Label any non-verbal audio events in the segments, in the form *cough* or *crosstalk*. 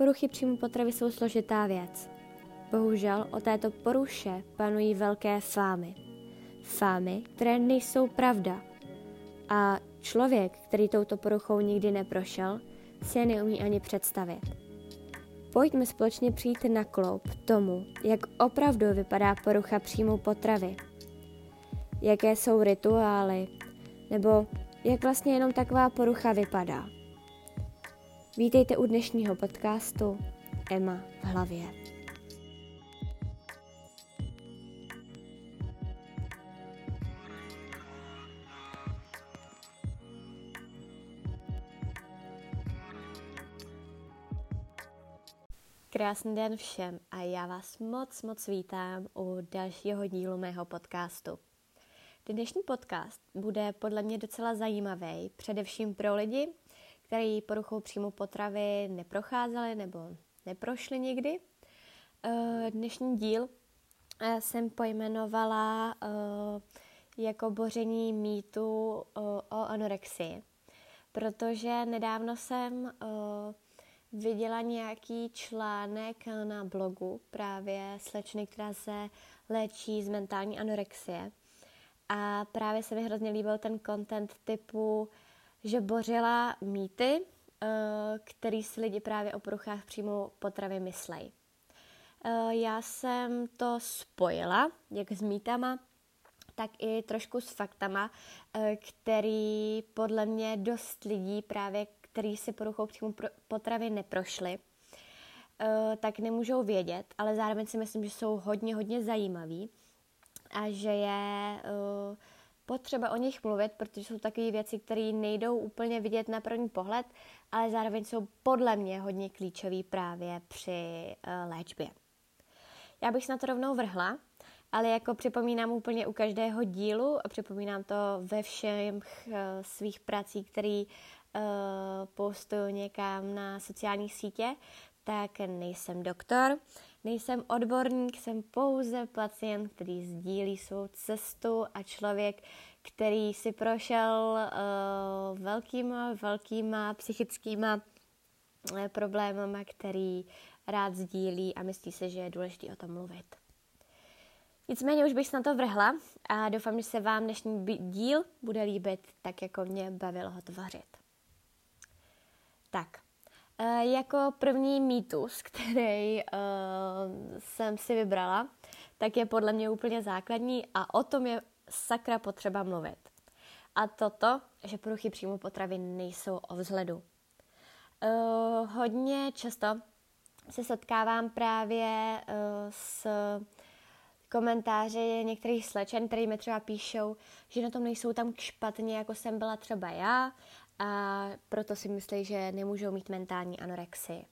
Poruchy příjmu potravy jsou složitá věc. Bohužel o této poruše panují velké fámy. Fámy, které nejsou pravda. A člověk, který touto poruchou nikdy neprošel, si je neumí ani představit. Pojďme společně přijít na kloup tomu, jak opravdu vypadá porucha příjmu potravy. Jaké jsou rituály, nebo jak vlastně jenom taková porucha vypadá. Vítejte u dnešního podcastu Emma v hlavě. Krásný den všem a já vás moc, moc vítám u dalšího dílu mého podcastu. Dnešní podcast bude podle mě docela zajímavý, především pro lidi, kteří poruchou příjmu potravy neprocházeli nebo neprošli nikdy. Eh, dnešní díl eh, jsem pojmenovala eh, jako boření mýtu o anorexii, protože nedávno jsem viděla nějaký článek na blogu právě slečny, která se léčí z mentální anorexie. A právě se mi hrozně líbil ten content typu, že bořila mýty, eh, který si lidi právě o poruchách příjmu potravy myslej. Eh, já jsem to spojila, jak s mýtama, tak i trošku s faktama, eh, který podle mě dost lidí právě který si poruchou příjmu potravy neprošli, tak nemůžou vědět, ale zároveň si myslím, že jsou hodně, hodně zajímaví a že je potřeba o nich mluvit, protože jsou takové věci, které nejdou úplně vidět na první pohled, ale zároveň jsou podle mě hodně klíčové právě při eh, léčbě. Já bych se na to rovnou vrhla, ale jako připomínám úplně u každého dílu a připomínám to ve všech svých prací, který uh, postuju někam na sociální sítě, tak nejsem doktor, nejsem odborník, jsem pouze pacient, který sdílí svou cestu a člověk, který si prošel uh, velkýma, velkýma psychickýma uh, problémama, který rád sdílí a myslí si, že je důležité o tom mluvit. Nicméně už bych se na to vrhla a doufám, že se vám dnešní díl bude líbit tak, jako mě bavilo ho tvořit. Tak, jako první mýtus, *laughs* který uh, jsem si vybrala, tak je podle mě úplně základní a o tom je sakra potřeba mluvit. A toto, že poruchy příjmu potravy nejsou o vzhledu. Uh, hodně často se setkávám právě uh, s komentáři některých slečen, který mi třeba píšou, že na tom nejsou tam špatně, jako jsem byla třeba já, a proto si myslí, že nemůžou mít mentální anorexii.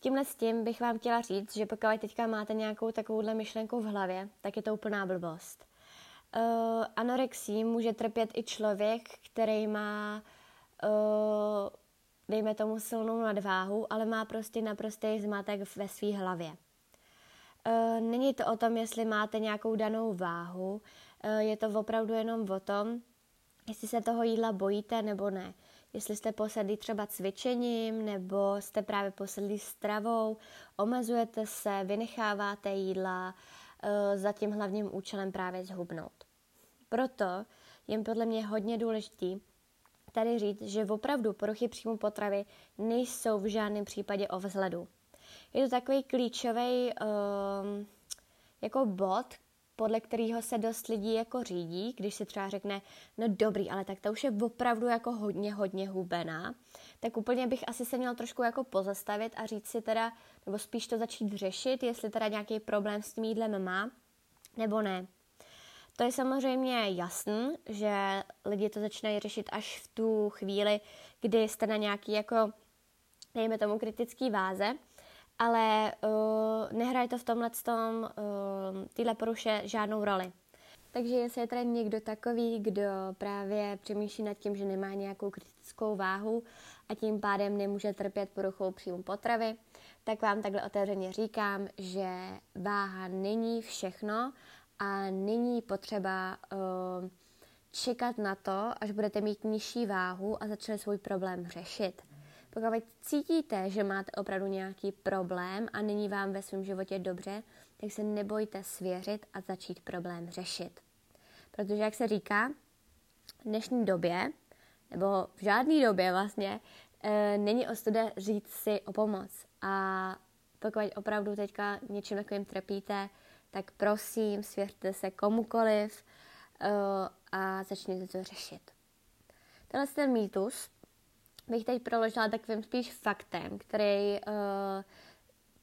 Tímhle s tím bych vám chtěla říct, že pokud teďka máte nějakou takovouhle myšlenku v hlavě, tak je to úplná blbost. Uh, anorexii může trpět i člověk, který má, uh, dejme tomu, silnou nadváhu, ale má prostě naprostý zmatek ve své hlavě. Uh, není to o tom, jestli máte nějakou danou váhu, uh, je to opravdu jenom o tom, jestli se toho jídla bojíte nebo ne. Jestli jste posedlí třeba cvičením nebo jste právě posedlí stravou, omezujete se, vynecháváte jídla uh, za tím hlavním účelem právě zhubnout. Proto je podle mě hodně důležitý tady říct, že opravdu poruchy příjmu potravy nejsou v žádném případě o vzhledu. Je to takový klíčový um, jako bod, podle kterého se dost lidí jako řídí, když se třeba řekne, no dobrý, ale tak to už je opravdu jako hodně, hodně hubená, tak úplně bych asi se měl trošku jako pozastavit a říct si teda, nebo spíš to začít řešit, jestli teda nějaký problém s tím jídlem má, nebo ne. To je samozřejmě jasný, že lidi to začínají řešit až v tu chvíli, kdy jste na nějaký jako, dejme tomu, kritický váze, ale uh, nehraje to v tomhle tom, uh, tyhle poruše žádnou roli. Takže jestli je tady někdo takový, kdo právě přemýšlí nad tím, že nemá nějakou kritickou váhu a tím pádem nemůže trpět poruchou příjmu potravy, tak vám takhle otevřeně říkám, že váha není všechno a není potřeba uh, čekat na to, až budete mít nižší váhu a začali svůj problém řešit Pokud cítíte, že máte opravdu nějaký problém a není vám ve svém životě dobře, tak se nebojte svěřit a začít problém řešit. Protože, jak se říká, v dnešní době, nebo v žádné době vlastně, e, není ostuda říct si o pomoc. A pokud opravdu teďka něčím takovým trpíte, tak prosím, svěřte se komukoliv e, a začněte to řešit. Tenhle ten mýtus bych teď proložila takovým spíš faktem, který uh,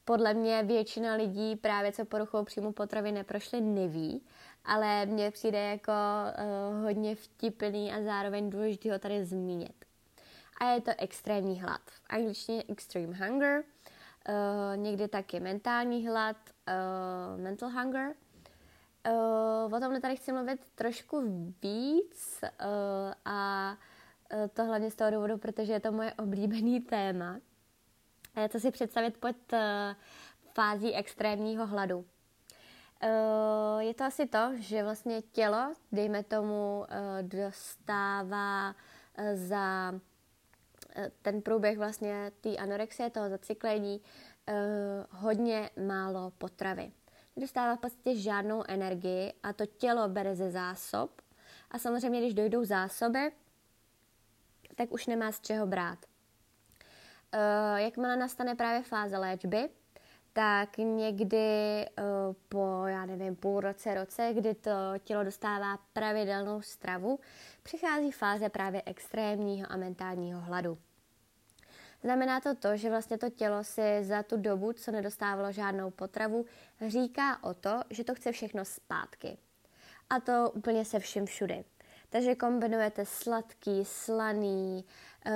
podle mě většina lidí právě co poruchou příjmu potravy neprošly neví, ale mně přijde jako uh, hodně vtipný a zároveň důležitý ho tady zmínit. A je to extrémní hlad. V angličtině extreme hunger, uh, někdy taky mentální hlad, uh, mental hunger. Uh, o tomhle tady chci mluvit trošku víc uh, a to hlavně z toho důvodu, protože je to moje oblíbený téma. Co si představit pod eh, fází extrémního hladu. Eh, je to asi to, že vlastně tělo, dejme tomu, dostává za ten průběh vlastně té anorexie, toho zacyklení, hodně málo potravy. Nedostává v podstatě žádnou energii a to tělo bere ze zásob. A samozřejmě, když dojdou zásoby, tak už nemá z čeho brát. Uh, jakmile nastane právě fáze léčby, tak někdy uh, po, já nevím, půl roce, roce, kdy to tělo dostává pravidelnou stravu, přichází fáze právě extrémního a mentálního hladu. Znamená to to, že vlastně to tělo si za tu dobu, co nedostávalo žádnou potravu, říká o to, že to chce všechno zpátky. A to úplně se vším všudy. Takže kombinujete sladký, slaný, uh,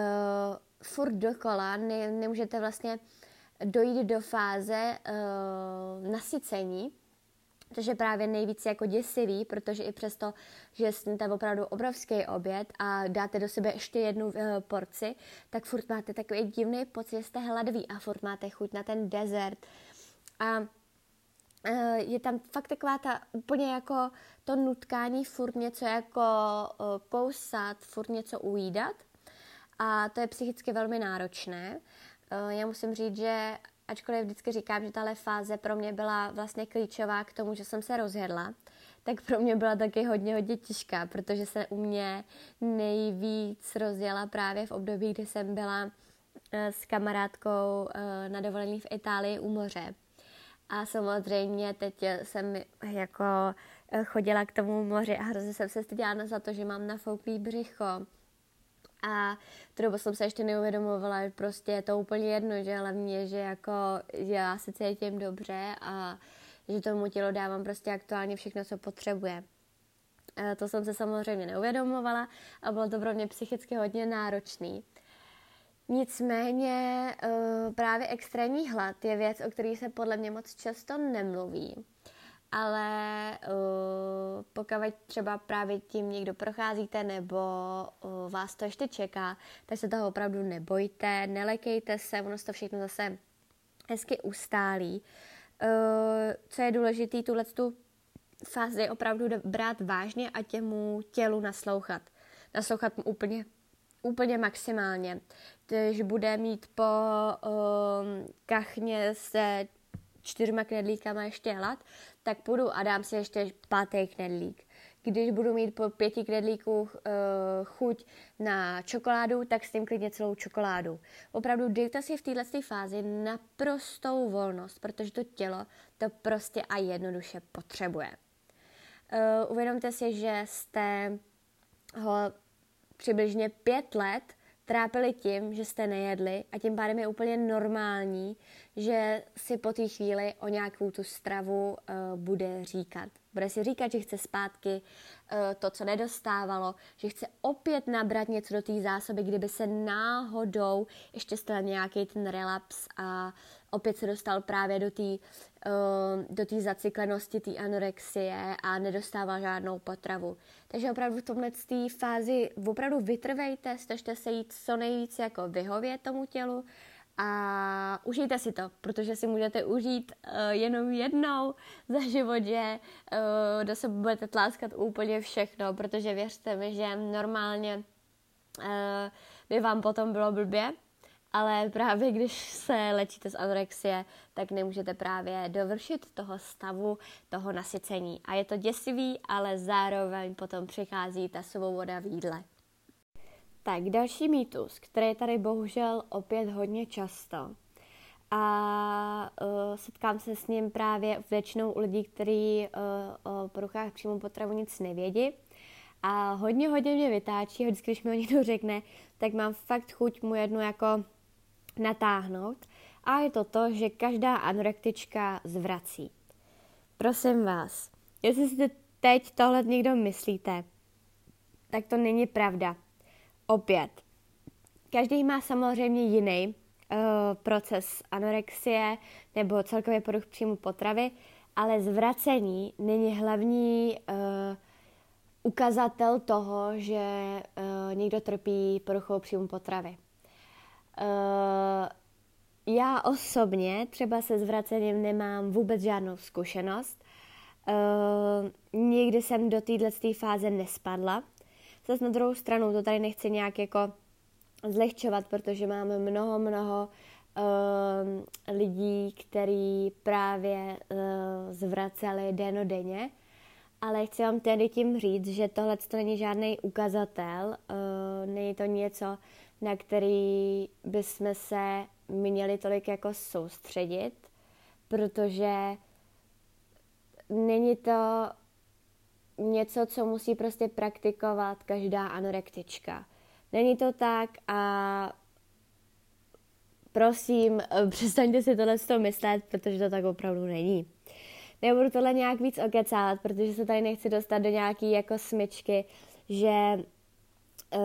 furt dokola, ne, nemůžete vlastně dojít do fáze uh, nasycení, což je právě nejvíc jako děsivý, protože i přesto, že sníte opravdu obrovský oběd a dáte do sebe ještě jednu uh, porci, tak furt máte takový divný pocit, že jste hladví a furt máte chuť na ten dezert. A je tam fakt taková ta úplně jako to nutkání furt něco jako eh, kousat, furt něco ujídat a to je psychicky velmi náročné. Eh, já musím říct, že ačkoliv vždycky říkám, že tahle fáze pro mě byla vlastně klíčová k tomu, že jsem se rozjedla, tak pro mě byla taky hodně, hodně těžká, protože se u mě nejvíc rozjela právě v období, kdy jsem byla s kamarádkou na dovolení v Itálii u moře a samozřejmě teď jsem jako eh, chodila k tomu moři a hrozně jsem se styděla za to, že mám nafouklý břicho. A tu dobu jsem se ještě neuvědomovala, že prostě je to úplně jedno, že hlavně, že jako já se cítím dobře a že tomu tělo dávám prostě aktuálně všechno, co potřebuje. A to jsem se samozřejmě neuvědomovala a bylo to pro mě psychicky hodně náročný. Nicméně uh, právě extrémní hlad je věc, o které se podle mě moc často nemluví. Ale uh, pokud třeba právě tím někdo procházíte nebo uh, vás to ještě čeká, tak se toho opravdu nebojte, nelekejte se, ono se to všechno zase hezky ustálí. Co je důležité, tuhle tu fázi opravdu brát vážně a těmu tělu naslouchat. Naslouchat mu úplně úplně maximálně. Když bude mít po um, kachně se čtyřma knedlíkama ještě hlad, tak půjdu a dám si ještě pátý knedlík. Když budu mít po pěti knedlíků uh, chuť na čokoládu, tak s tím klidně celou čokoládu. Opravdu dejte si v této fázi naprostou volnost, protože to tělo to prostě a jednoduše potřebuje. Uh, uvědomte si, že jste ho přibližně pět let trápili tím, že jste nejedli a tím pádem je úplně normální, že si po té chvíli o nějakou tu stravu uh, bude říkat. Bude si říkat, že chce zpátky uh, to, co nedostávalo, že chce opět nabrat něco do té zásoby, kdyby se náhodou ještě stal nějaký ten relaps a opět se dostal právě do té uh, do té zacyklenosti, té anorexie a nedostával žádnou potravu. Takže opravdu v tomhle té fázi opravdu vytrvejte, snažte se jít co nejvíc jako vyhovět tomu tělu a užijte si to, protože si můžete užít uh, jenom jednou za život, že uh, do sebe budete tláskat úplně všechno, protože věřte mi, že normálně uh, by vám potom bylo blbě, ale právě když se léčíte z anorexie, tak nemůžete právě dovršit toho stavu, toho nasycení. A je to děsivý, ale zároveň potom přichází ta svoboda v jídle. Tak, další mýtus, který je tady bohužel opět hodně často. A uh, setkám se s ním právě většinou u lidí, kteří uh, o poruchách příjmu potravu nic nevědí. A hodně, hodně mě vytáčí, vždycky, když mi o někdo řekne, tak mám fakt chuť mu jednu jako natáhnout. A je to to, že každá anorektička zvrací. Prosím vás, jestli si teď tohle někdo myslíte, tak to není pravda. Opět, každý má samozřejmě jiný uh, proces anorexie nebo celkově poruch příjmu potravy, ale zvracení není hlavní uh, ukazatel toho, že uh, někdo trpí poruchou příjmu potravy. Uh, já osobně třeba se zvracením nemám vůbec žádnou zkušenost. Uh, nikdy jsem do této fáze nespadla. Zase na druhou stranu to tady nechci nějak jako zlehčovat, protože máme mnoho, mnoho uh, lidí, kteří právě uh, zvraceli denodenně. Ale chci vám tedy tím říct, že tohle to není žádný ukazatel, uh, není to něco, na který bychom se měli tolik jako soustředit, protože není to něco, co musí prostě praktikovat každá anorektička. Není to tak a prosím, *laughs* přestaňte si tohle z toho myslet, protože to tak opravdu není. Nebudu tohle nějak víc okecávat, protože se tady nechci dostat do nějaký jako smyčky, že uh,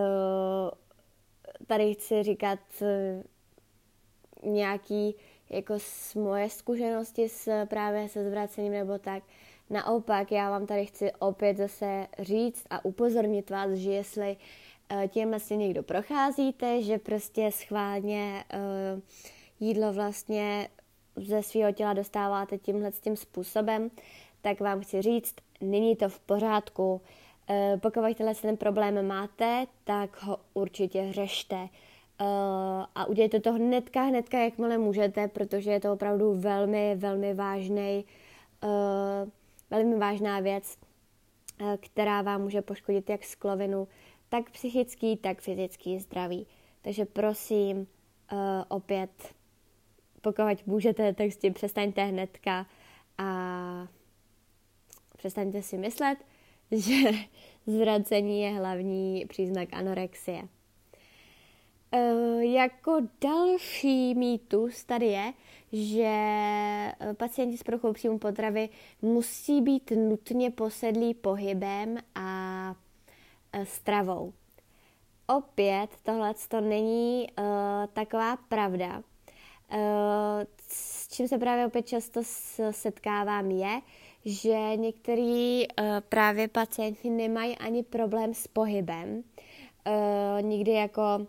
tady chci říkat uh, nějaký jako s moje zkušenosti s právě se zvracením nebo tak. Naopak, já vám tady chci opět zase říct a upozornit vás, že jestli uh, tím vlastně někdo procházíte, že prostě schválně uh, jídlo vlastně ze svého těla dostáváte tímhle tím způsobem, tak vám chci říct, není to v pořádku. Uh, pokud tenhle ten problém máte, tak ho určitě řešte. Uh, a udělejte to hnedka, hnedka, jakmile můžete, protože je to opravdu velmi, velmi vážný, uh, velmi vážná věc, která vám může poškodit jak sklovinu, tak psychický, tak fyzický zdraví. Takže prosím, opět, pokud můžete, tak s tím přestaňte hnedka a přestaňte si myslet, *laughs* že zvracení je hlavní příznak anorexie. Uh, jako další mýtus tady je, že eh, pacienti s poruchou příjmu potravy musí být nutně posedlí pohybem a uh, stravou. Opět tohle to není uh, taková pravda. Uh, s čím se právě opět často setkávám je, že některý uh, právě pacienti nemají ani problém s pohybem. Uh, nikdy jako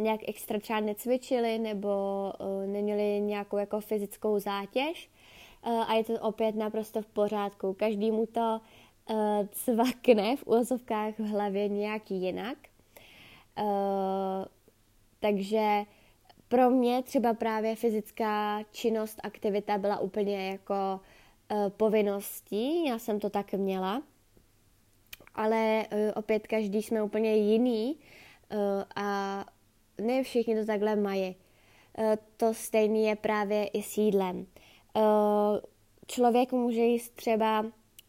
nějak extra třeba necvičili nebo uh, neměli nějakou jako fyzickou zátěž uh, a je to opět naprosto v pořádku. Každý mu to uh, cvakne v úzovkách v hlavě nějak jinak. Uh, takže pro mě třeba právě fyzická činnost, aktivita byla úplně jako povinností, já jsem to tak měla, ale uh, opět každý jsme úplně jiný uh, a ne všichni to takhle mají. Eh, to stejné je právě i s jídlem. Eh, člověk může jíst třeba,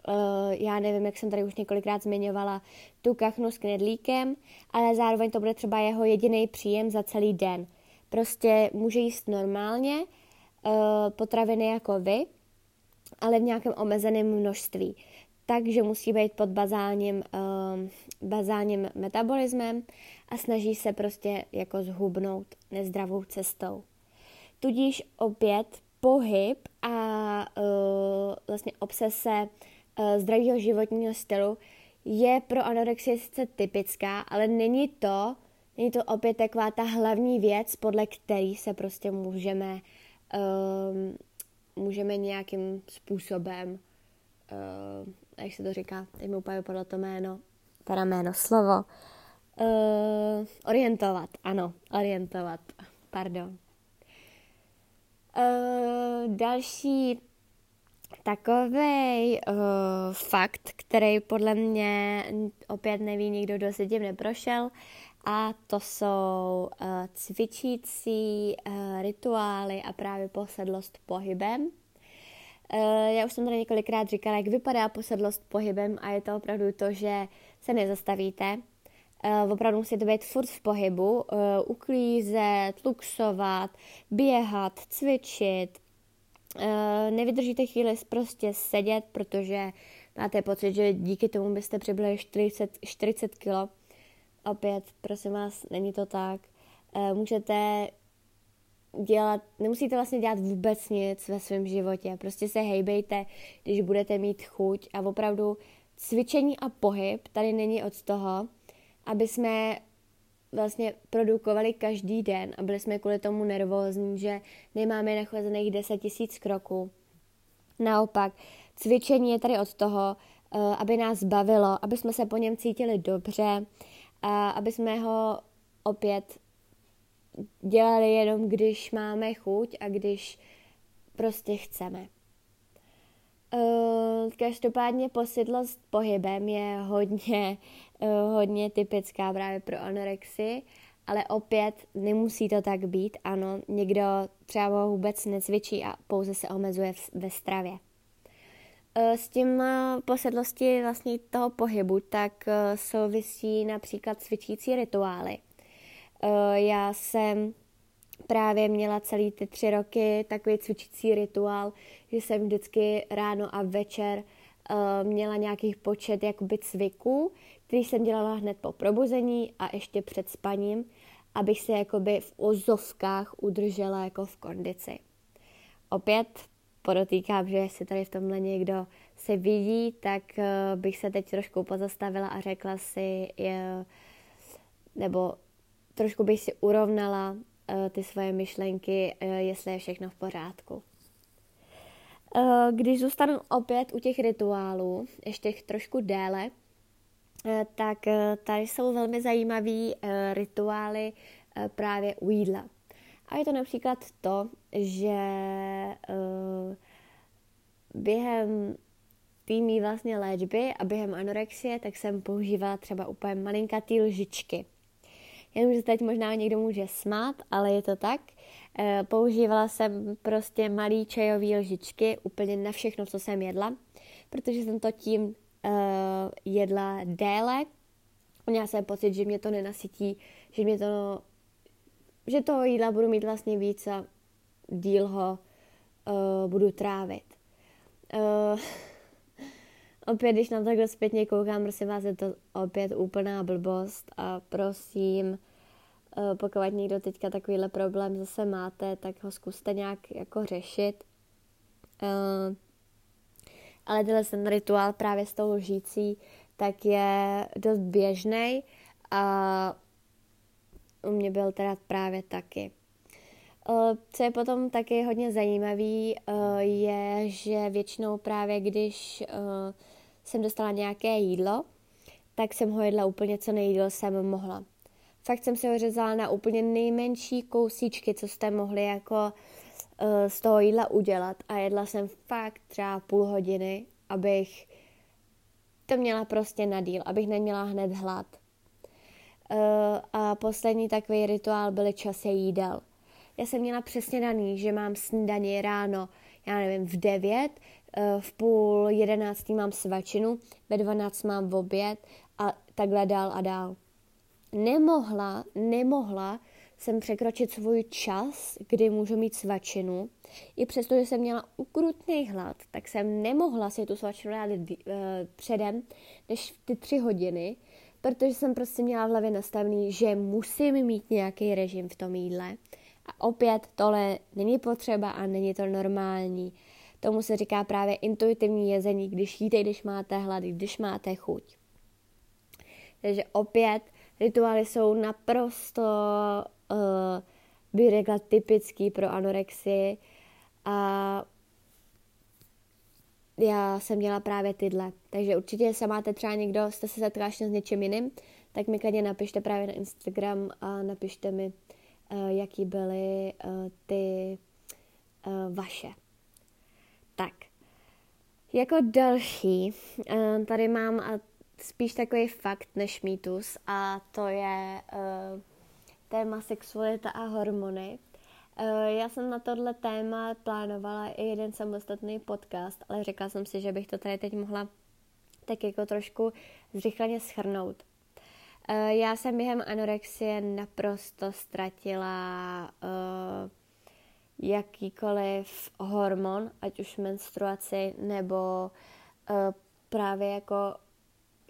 eh, já nevím, jak jsem tady už několikrát zmiňovala, tu kachnu s knedlíkem, ale zároveň to bude třeba jeho jediný příjem za celý den. Prostě může jíst normálně potraviny jako vy, ale v nějakém omezeném množství takže musí být pod bazálním, uh, bazálním metabolismem a snaží se prostě jako zhubnout nezdravou cestou. Tudíž opět pohyb a uh, vlastně obsese uh, zdravého životního stylu je pro anorexii sice typická, ale není to, není to opět taková ta hlavní věc, podle který se prostě můžeme, uh, můžeme nějakým způsobem uh, jak se to říká, teď mi úplně vypadlo to jméno, teda jméno, slovo, uh, orientovat, ano, orientovat. Pardon. Uh, další takový uh, fakt, který podle mě opět neví nikdo, kdo se tím neprošel, a to jsou uh, cvičící uh, rituály a právě posedlost pohybem. Uh, já už jsem tady několikrát říkala, jak vypadá posedlost pohybem a je to opravdu to, že se nezastavíte. Uh, opravdu musíte být furt v pohybu, uh, uklízet, luxovat, běhat, cvičit, Uh, nevydržíte chvíli prostě sedět, protože máte pocit, že díky tomu byste přibyli 40, 40 kg. Opět, prosím vás, není to tak. Uh, můžete dělat, nemusíte vlastně dělat vůbec nic ve svém životě. Prostě se hejbejte, když budete mít chuť a opravdu cvičení a pohyb tady není od toho, aby jsme vlastně produkovali každý den a byli jsme kvůli tomu nervózní, že nemáme nachozených 10 tisíc kroků. Naopak, cvičení je tady od toho, eh, aby nás bavilo, aby jsme se po něm cítili dobře, a aby jsme ho opět dělali jenom, když máme chuť a když prostě chceme. Uh, každopádně posidlost pohybem je hodně, uh, *laughs* hodně typická právě pro anorexii, ale opět nemusí to tak být. Ano, někdo třeba vůbec necvičí a pouze se omezuje ve stravě. Uh, s tím posedlosti vlastně toho pohybu tak souvisí například cvičící rituály. Já jsem právě měla celý ty tři roky takový cvičící rituál, že jsem vždycky ráno a večer měla nějaký počet jakoby cviků, který jsem dělala hned po probuzení a ještě před spaním, abych se jakoby v ozovkách udržela jako v kondici. Opět podotýkám, že jestli tady v tomhle někdo se vidí, tak uh, bych se teď trošku pozastavila a řekla si, je, nebo trošku bych si urovnala uh, ty svoje myšlenky, uh, jestli je všechno v pořádku. Když zůstanu opět u těch rituálů, ještě trošku déle, tak tady jsou velmi zajímavé rituály právě u jídla. A je to například to, že uh, během týmí vlastně léčby a během anorexie, tak jsem používala třeba úplně malinkatý lžičky – Jenom, že teď možná někdo může smát, ale je to tak. E, používala jsem prostě malý čajový lžičky úplně na všechno, co jsem jedla, protože jsem to tím e, jedla déle. Měla jsem pocit, že mě to nenasytí, že mě to, že toho jídla budu mít vlastně víc a díl ho uh, budu trávit. Uh, *laughs* opět, když na takhle zpětně koukám, prosím vás, je to opět úplná blbost a prosím, eh, pokud někdo teďka takovýhle problém zase máte, tak ho zkuste nějak jako řešit. Eh, ale tenhle ten rituál právě s tou lžící, tak je dost běžný a u mě byl teda právě taky. Eh, co je potom taky hodně zajímavý, je, že většinou právě když jsem dostala nějaké jídlo, tak jsem ho jedla úplně co nejídlo jsem mohla. Fakt jsem si ho řezala na úplně nejmenší kousíčky, co jste mohli jako z toho jídla udělat a jedla jsem fakt třeba půl hodiny, abych to měla prostě na díl, abych neměla hned hlad. Uh, a poslední takový rituál byly časy jídel. Já jsem měla přesně daný, že mám snídaní ráno, já nevím, v 9, Eh, v půl jedenáctý mám svačinu, ve dvanáct mám v oběd a takhle dál a dál. Nemohla, nemohla jsem překročit svůj čas, kdy můžu mít svačinu. I přesto, že jsem měla ukrutný hlad, tak jsem nemohla si tu svačinu dát uh, předem, než ty tři hodiny, protože jsem prostě měla v hlavě nastavený, že musím mít nějaký režim v tom jídle. A opět tohle není potřeba a není to normální. Tomu se říká právě intuitivní jezení, když jíte, když máte hlad, když máte chuť. Takže opět rituály jsou naprosto, uh, bych řekla, typický pro anorexii a já jsem měla právě tyhle. Takže určitě se máte třeba někdo, jste se setkali s něčím jiným, tak mi klidně napište právě na Instagram a napište mi, uh, jaký byly uh, ty uh, vaše. Tak, jako další, tady mám spíš takový fakt než mýtus a to je téma sexualita a hormony. Uh, já jsem na tohle téma plánovala i jeden samostatný podcast, ale řekla jsem si, že bych to tady teď mohla tak jako trošku zrychleně schrnout. Uh, já jsem během anorexie naprosto ztratila uh, jakýkoliv hormon, ať už menstruaci nebo právě jako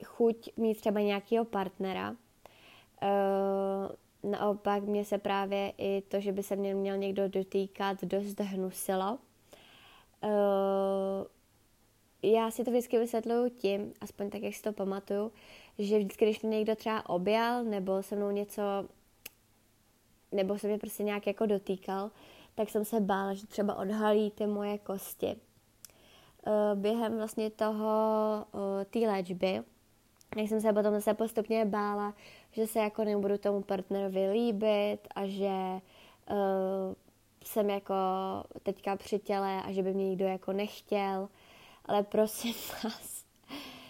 chuť mít třeba nějakého partnera. Naopak mě se právě i to, že by se mě měl někdo dotýkat, dost hnusilo. Uh, já si to vždycky vysvětluju tím, aspoň tak, jak si to pamatuju, že vždycky, když mě někdo třeba objal, nebo se mnou něco, nebo se mě prostě nějak jako dotýkal, tak jsem se bála, že třeba odhalí ty moje kosti. Během vlastně toho, té léčby, jak jsem se potom zase postupně bála, že se jako nebudu tomu partnerovi líbit a že uh, jsem jako teďka při těle a že by mě nikdo jako nechtěl. Ale prosím *laughs* vás,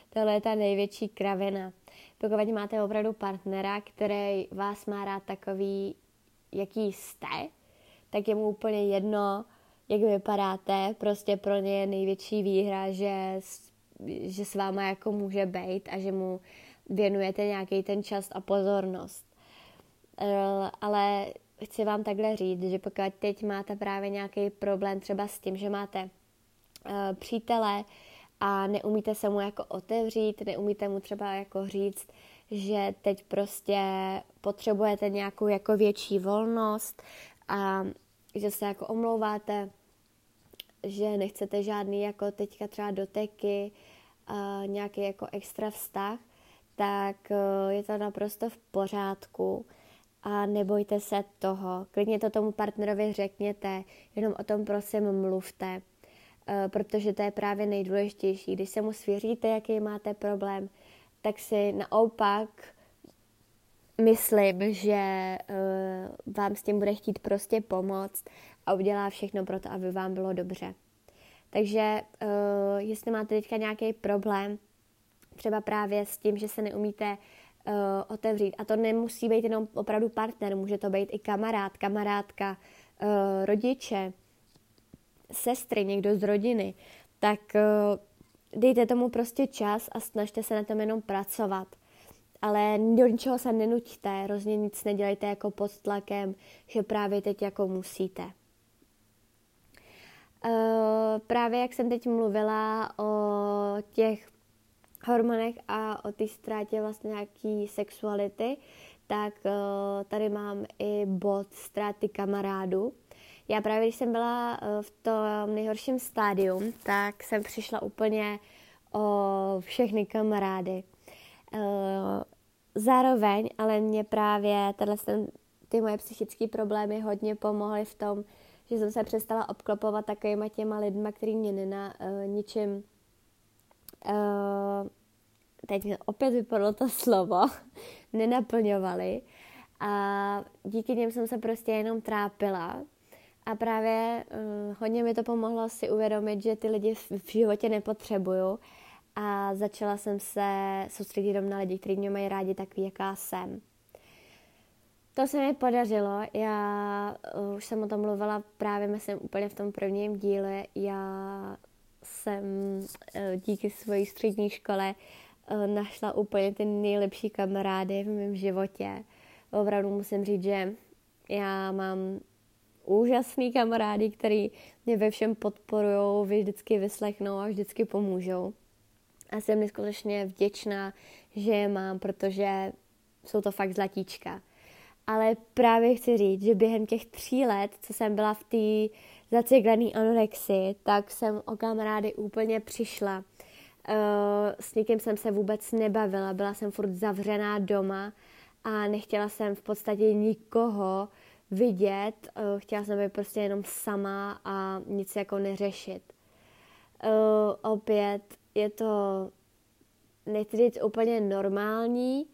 tohle je ta největší kravina. Pokud máte opravdu partnera, který vás má rád takový, jaký jste, tak je mu úplně jedno, jak vypadáte. Prostě pro ně je největší výhra, že že s váma jako může být a že mu věnujete nějaký ten čas a pozornost. Eh, ale chci vám takhle říct, že pokud teď máte právě nějaký problém třeba s tím, že máte eh, přítele a neumíte se mu jako otevřít, neumíte mu třeba jako říct, že teď prostě potřebujete nějakou jako větší volnost a že se jako omlouváte, že nechcete žádný jako teďka třeba doteky, a nějaký jako extra vztah, tak uh, je to naprosto v pořádku a nebojte se toho. Klidně to tomu partnerovi řekněte, jenom o tom prosím mluvte, uh, protože to je právě nejdůležitější. Když se mu svěříte, jaký máte problém, tak si naopak myslím, že uh, vám s tím bude chtít prostě pomoct a udělá všechno pro to, aby vám bylo dobře. Takže jestli máte teďka nějaký problém, třeba právě s tím, že se neumíte uh, otevřít, a to nemusí být jenom opravdu partner, může to být i kamarád, kamarádka, uh, rodiče, sestry, někdo z rodiny, tak uh, dejte tomu prostě čas a snažte se na tom jenom pracovat. Ale do ničeho se nenuďte, rozně nic nedělejte jako pod tlakem, že právě teď jako musíte. Uh, právě jak jsem teď mluvila o těch hormonech a o té ztrátě vlastně nějaký sexuality, tak uh, tady mám i bod ztráty kamarádů. Já právě, když jsem byla uh, v tom nejhorším stádiu, tak jsem přišla úplně o všechny kamarády. Uh, zároveň, ale mě právě tenhle, ty moje psychické problémy hodně pomohly v tom, že jsem se přestala obklopovat takovýma těma lidma, který mě nena ničím uh, teď opět vypadlo to slovo, *laughs* nenaplňovali a díky něm jsem se prostě jenom trápila a právě uh, hodně mi to pomohlo si uvědomit, že ty lidi v, v životě nepotřebuju a začala jsem se soustředit jenom na lidi, kteří mě mají rádi takový, jaká jsem. To se mi podařilo, já uh, už jsem o tom mluvila právě, myslím, úplně v tom prvním díle. Já jsem uh, díky své střední škole uh, našla úplně ty nejlepší kamarády v mém životě. Opravdu musím říct, že já mám úžasný kamarády, který mě ve všem podporují, vždycky vyslechnou a vždycky pomůžou. A jsem neskutečně vděčná, že je mám, protože jsou to fakt zlatíčka ale právě chci říct, že během těch tří let, co jsem byla v té zaciklené anorexii, tak jsem o kamarády úplně přišla. Uh, s nikým jsem se vůbec nebavila, byla jsem furt zavřená doma a nechtěla jsem v podstatě nikoho vidět, uh, chtěla jsem být prostě jenom sama a nic jako neřešit. Uh, opět je to, nechci říct úplně normální,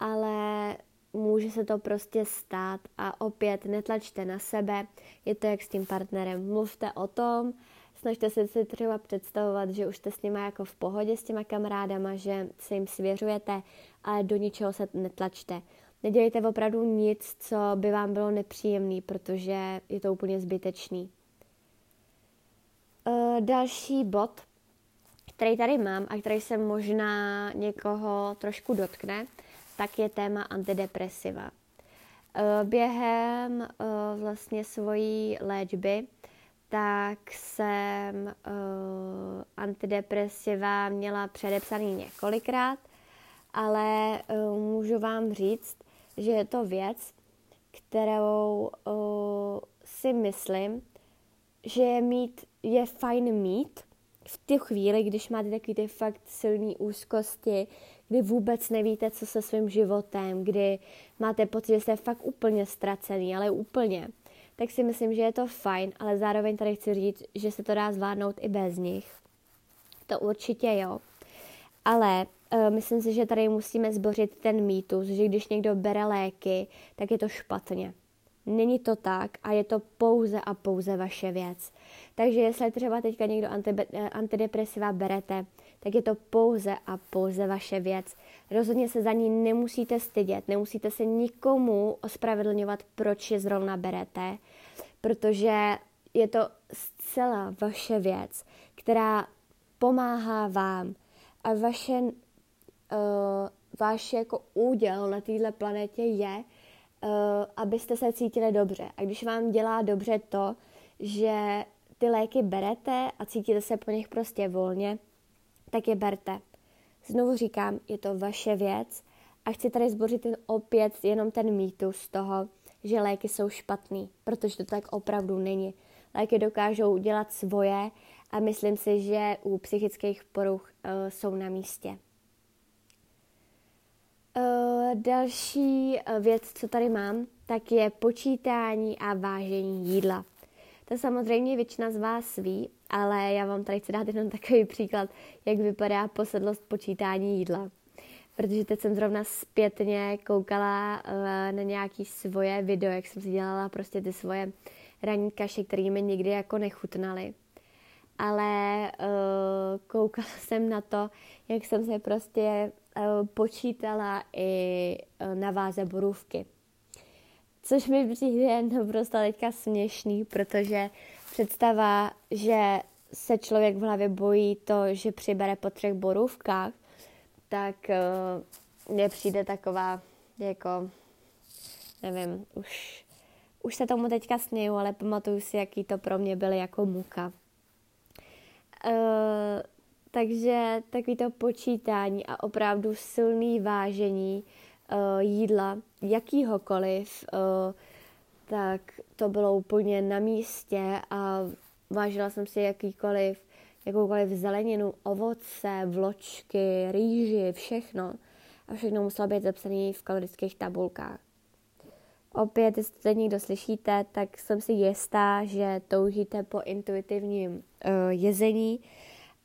ale může se to prostě stát a opět netlačte na sebe, je to jak s tím partnerem. Mluvte o tom, snažte se si třeba představovat, že už jste s nimi jako v pohodě s těma kamarádama, že se jim svěřujete, ale do ničeho se netlačte. Nedělejte opravdu nic, co by vám bylo nepříjemný, protože je to úplně zbytečný. Uh, další bod, který tady mám a který se možná někoho trošku dotkne, tak je téma antidepresiva. Uh, během uh, vlastně svojí léčby tak jsem uh, antidepresiva měla předepsaný několikrát, ale můžu vám říct, že je to věc, kterou si myslím, že je, mít, je fajn mít v té chvíli, když máte takový ty fakt silné úzkosti, kdy vůbec nevíte, co se svým životem, kdy máte pocit, že jste fakt úplně ztracený, ale úplně, tak si myslím, že je to fajn, ale zároveň tady chci říct, že se to dá zvládnout i bez nich. To určitě jo. Ale uh, myslím si, že tady musíme zbořit ten mýtus, že když někdo bere léky, tak je to špatně. Není to tak a je to pouze a pouze vaše věc. Takže jestli třeba teďka někdo eh, antidepresiva berete, tak je to pouze a pouze vaše věc. Rozhodně se za ní nemusíte stydět, nemusíte se nikomu ospravedlňovat, proč je zrovna berete, protože je to zcela vaše věc, která pomáhá vám a vaše, uh, váš jako úděl na této planetě je, uh, abyste se cítili dobře. A když vám dělá dobře to, že ty léky berete a cítíte se po nich prostě volně, tak je berte. Znovu říkám, je to vaše věc a chci tady zbořit ten opět jenom ten mýtus toho, že léky jsou špatný, protože to tak opravdu není. Léky dokážou dělat svoje a myslím si, že u psychických poruch uh, jsou na místě. Uh, další uh, věc, co tady mám, tak je počítání a vážení jídla. To samozřejmě většina z vás ví, ale já vám tady chci dát jenom takový příklad, jak vypadá posedlost počítání jídla. Protože teď jsem zrovna zpětně koukala uh, na nějaký svoje video, jak jsem si dělala prostě ty svoje ranní kaše, které mi nikdy jako nechutnaly. Ale uh, koukala jsem na to, jak jsem se prostě uh, počítala i na váze borůvky. Což mi přijde naprosto teďka směšný, protože představa, že se člověk v hlavě bojí to, že přibere po třech borůvkách, tak uh, mně přijde taková, jako, nevím, už, už se tomu teďka směju, ale pamatuju si, jaký to pro mě byly jako muka. Uh, takže takový to počítání a opravdu silný vážení uh, jídla, jakýhokoliv, uh, tak to bylo úplně na místě a vážila jsem si jakýkoliv, jakoukoliv zeleninu, ovoce, vločky, rýži, všechno. A všechno muselo být zapsané v kalorických tabulkách. Opět, jestli to někdo slyšíte, tak jsem si jistá, že toužíte po intuitivním uh, jezení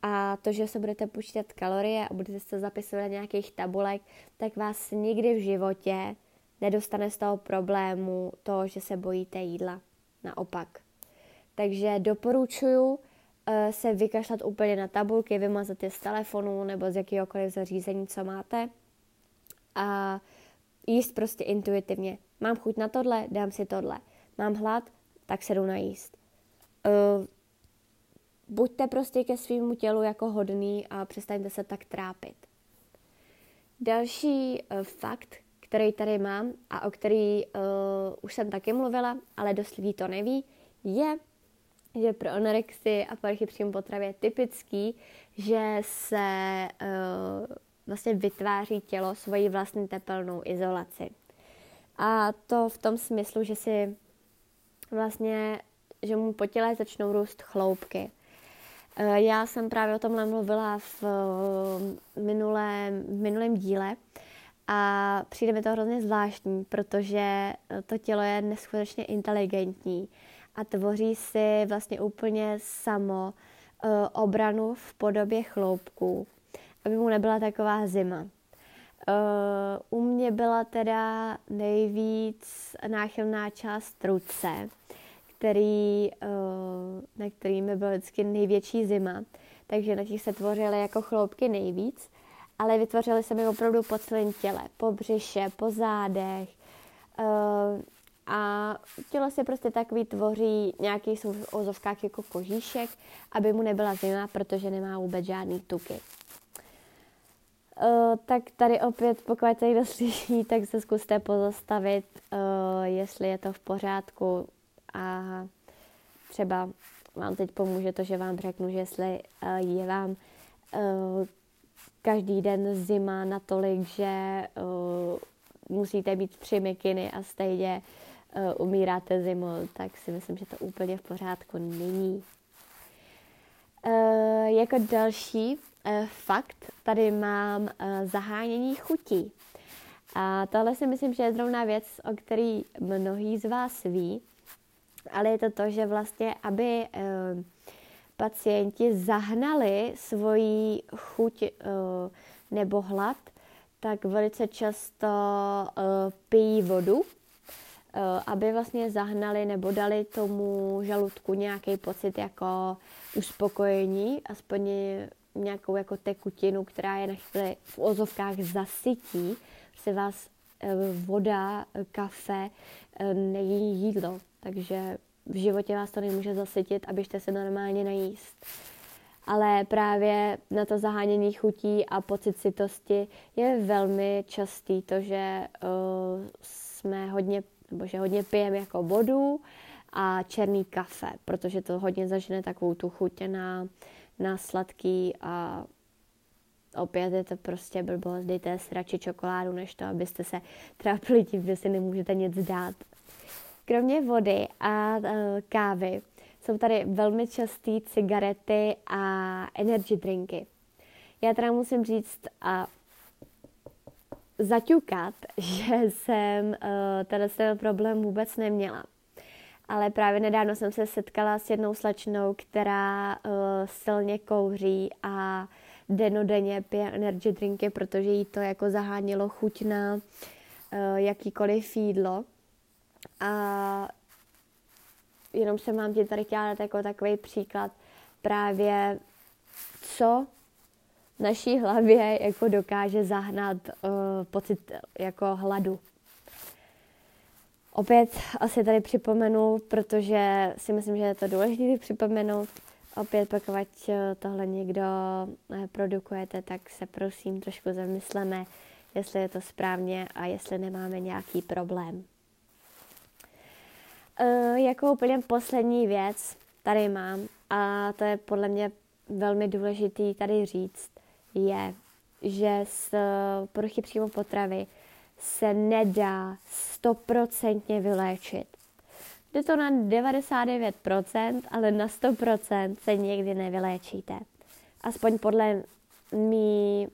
a to, že se budete počítat kalorie a budete se zapisovat na nějakých tabulek, tak vás nikdy v životě nedostane z toho problému to, že se bojíte jídla. Naopak. Takže doporučuji uh, se vykašlat úplně na tabulky, vymazat je z telefonu nebo z jakéhokoliv zařízení, co máte a jíst prostě intuitivně. Mám chuť na tohle, dám si tohle. Mám hlad, tak se jdu najíst. Uh, buďte prostě ke svýmu tělu jako hodný a přestaňte se tak trápit. Další uh, fakt, který tady mám a o který uh, už jsem taky mluvila, ale dost lidí to neví, je, že pro anorexii a poruchy potravě je typický, že se uh, vlastně vytváří tělo svoji vlastní tepelnou izolaci. A to v tom smyslu, že si vlastně, že mu po těle začnou růst chloupky. Eh, já jsem právě o tomhle mluvila v minulém, v minulém díle a přijde mi to hrozně zvláštní, protože to tělo je neskutečně inteligentní a tvoří si vlastně úplně samo uh, obranu v podobě chloupků, aby mu nebyla taková zima. u mě byla teda nejvíc náchylná část ruce, který, na který mi byla vždycky největší zima, takže na těch se tvořily jako chloupky nejvíc, ale vytvořily se mi opravdu po celém těle, po břiše, po zádech, uh, a tělo se prostě tak vytvoří nějaký jsou v ozovkách jako kožíšek, aby mu nebyla zima, protože nemá vůbec žádný tuky. Uh, tak tady opět, pokud to někdo slyší, tak se zkuste pozastavit, uh, jestli je to v pořádku a třeba vám teď pomůže to, že vám řeknu, že jestli uh, je vám každý den zima natolik, že uh, musíte mít tři mikiny a stejně uh, umíráte zimou, tak si myslím, že to úplně v pořádku není. Uh, jako další uh, fakt tady mám uh, zahánění chutí. A tohle si myslím, že je zrovna věc, o který mnohý z vás ví, ale je to to, že vlastně, aby uh, pacienti zahnali svoji chuť uh, nebo hlad, tak velice často uh, pijí vodu Eh, aby vlastně zahnali nebo dali tomu žaludku nějaký pocit jako uspokojení, aspoň nějakou jako tekutinu, která je na chvíli v ozovkách zasytí, se vás eh, voda, kafe eh, nejí jídlo, takže v životě vás to nemůže zasytit, abyste se normálně najíst. Ale právě na to zahánění chutí a pocit sytosti je velmi častý to, že uh, jsme hodně nebo že hodně pijeme jako vodu a černý kafe, protože to hodně zažene takovou tu chuť na, na sladký a opět je to prostě blbost, dejte radši čokoládu, než to, abyste se trápili tím, že si nemůžete nic dát. Kromě vody a uh, kávy jsou tady velmi časté cigarety a energy drinky. Já teda musím říct, a zaťukat, *laughs* že jsem uh, tenhle ten problém vůbec neměla. Ale právě nedávno jsem se setkala s jednou slečnou, která uh, silně kouří a denodenně pije energy drinky, protože jí to jako zahánilo chuť na uh, jakýkoliv jídlo. A jenom jsem vám ti tady chtěla dát jako takový příklad právě, co naší hlavě jako dokáže zahnat uh, pocit jako hladu. Opět asi tady připomenu, protože si myslím, že je to důležité připomenout. Opět, pokud eh, tohle někdo eh, produkujete, tak se prosím trošku zamysleme, jestli je to správně a jestli nemáme nějaký problém. Uh, jako úplně poslední věc tady mám, a to je podle mě velmi důležitý tady říct, je, že z poruchy přímo potravy se nedá stoprocentně vyléčit. Jde to na 99%, ale na 100% se nikdy nevyléčíte. Aspoň podle mý,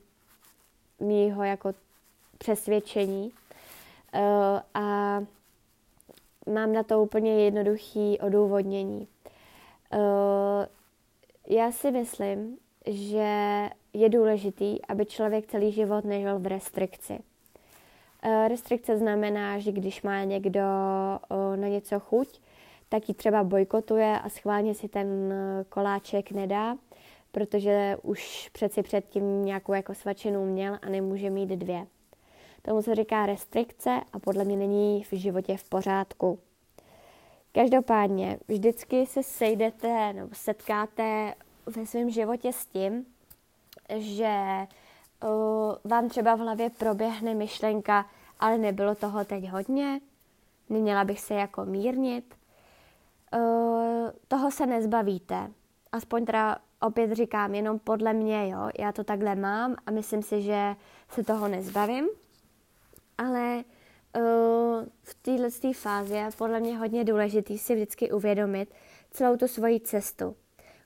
mýho jako přesvědčení. Uh, a mám na to úplně jednoduchý odůvodnění. Uh, já si myslím, že je důležitý, aby člověk celý život nežil v restrikci. Eh, restrikce znamená, že když má někdo eh, na něco chuť, tak ji třeba bojkotuje a schválně si ten eh, koláček nedá, protože už přeci předtím nějakou jako svačinu měl a nemůže mít dvě. Tomu se říká restrikce a podle mě není v životě v pořádku. Každopádně, vždycky se sejdete nebo setkáte ve svém životě s tím, že uh, vám třeba v hlavě proběhne myšlenka, ale nebylo toho teď hodně, neměla bych se jako mírnit. Uh, toho se nezbavíte. Aspoň teda opět říkám, jenom podle mě, jo, já to takhle mám a myslím si, že se toho nezbavím. Ale uh, v této fázi je podle mě hodně důležitý si vždycky uvědomit celou tu svoji cestu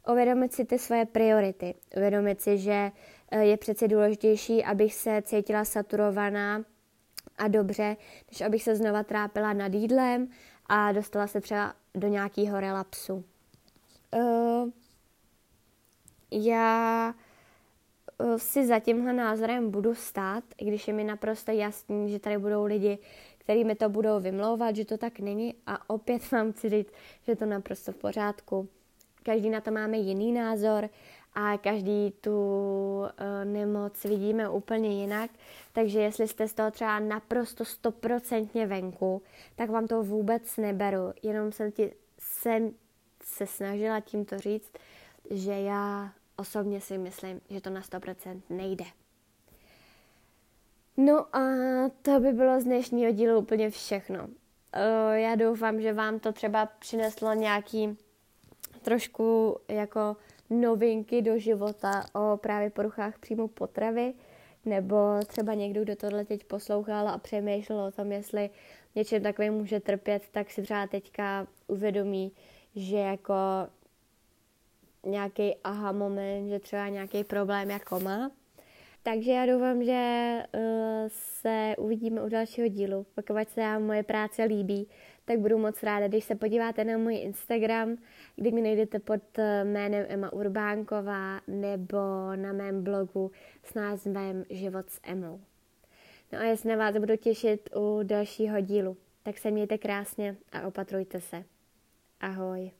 uvědomit si ty svoje priority, uvědomit si, že eh, je přece důležitější, abych se cítila saturovaná a dobře, než abych se znova trápila nad jídlem a dostala se třeba do nějakého relapsu. Uh, já si za tímhle názorem budu stát, i když je mi naprosto jasný, že tady budou lidi, který mi to budou vymlouvat, že to tak není. A opět *laughs* vám chci říct, že to naprosto v pořádku. Každý na to máme jiný názor a každý tu uh, nemoc vidíme úplně jinak, takže jestli jste z toho třeba naprosto stoprocentně venku, tak vám to vůbec neberu, jenom jsem, ti, jsem se snažila tímto říct, že já osobně si myslím, že to na 100% nejde. No a to by bylo z dnešního dílu úplně všechno. Já doufám, že vám to třeba přineslo nějaký trošku jako novinky do života o právě poruchách příjmu potravy, nebo třeba někdo, kdo tohle teď poslouchal a přemýšlel o tom, jestli něčem takovým může trpět, tak si třeba teďka uvědomí, že jako nějaký aha moment, že třeba nějaký problém jako má. Takže já doufám, že uh, se uvidíme u dalšího dílu. Pokud se vám moje práce líbí, tak budu moc ráda, když se podíváte na můj Instagram, kdy mi najdete pod eh, jménem Emma Urbánková nebo na mém blogu s názvem Život s Emou. No a já se na vás budu těšit u dalšího dílu. Tak se mějte krásně a opatrujte se. Ahoj.